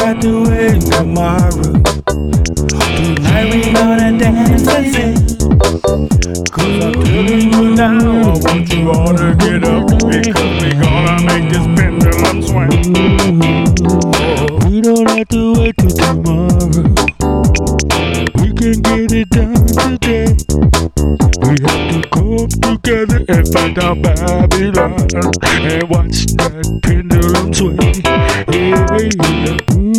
tomorrow. Tonight we gonna dance. Cause I'm now, I want you all to get up. Because we gonna make this pendulum swing. We don't have to wait till tomorrow. We can get it done today. We have to come together and find out Babylon and watch that pendulum swing. Yeah, We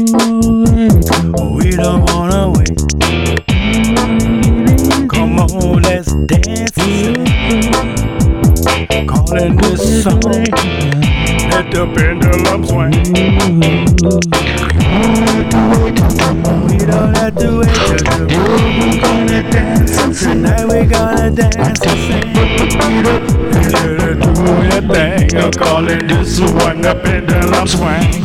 don't wanna wait. Come on, let's dance. Calling this song. Let the pendulum swing. We don't have to wait till tomorrow. We gonna dance. Tonight we're gonna dance calling this one the pendulum swing.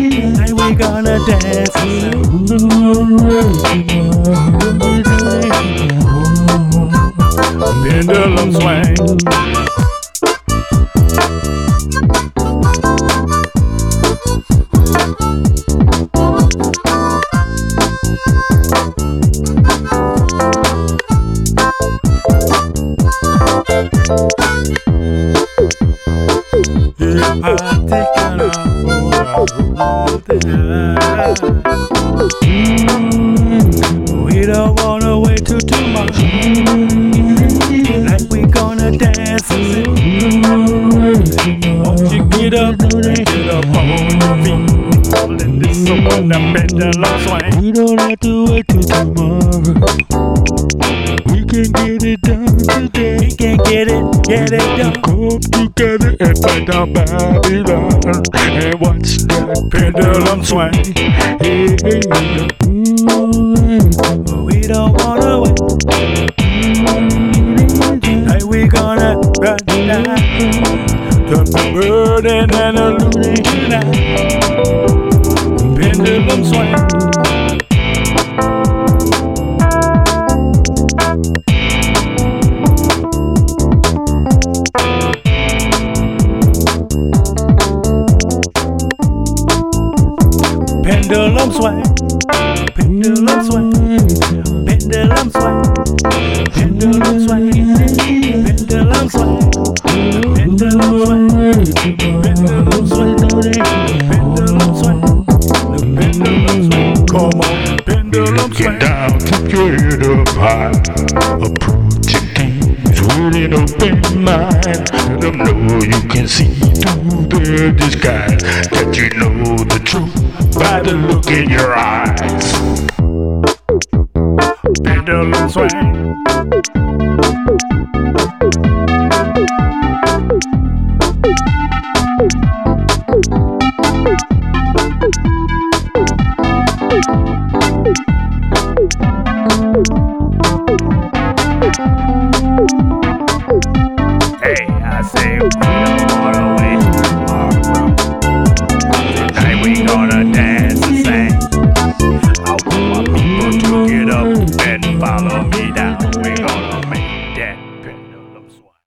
Tonight we gonna dance and. Pendulum swing. We don't wanna wait till tomorrow. Tonight we gonna dance and sing. You get up, get up on your feet? This someone the pendulum swing. We don't have to wait till tomorrow. We can get it done today. We can get it, get it done. Come together and find out Babylon and watch that pendulum swing. Hey, hey, yeah. We don't wanna wait. Tonight we gonna run tonight. The burden and looting tonight. Pendulum swing. Pendulum swing. Pendulum swing. Pendulum swing. Pendulum swing. Pendulum swing. Pendulum swing. Pendulum swing. Pendulum swing. Pendulum swing. Come on, pendulum swing. Get down to up high. Approach your games with an open mind. Let them know you can see through in disguise that you know the truth by the look in your eyes. Pendulum swing. Hey, I say.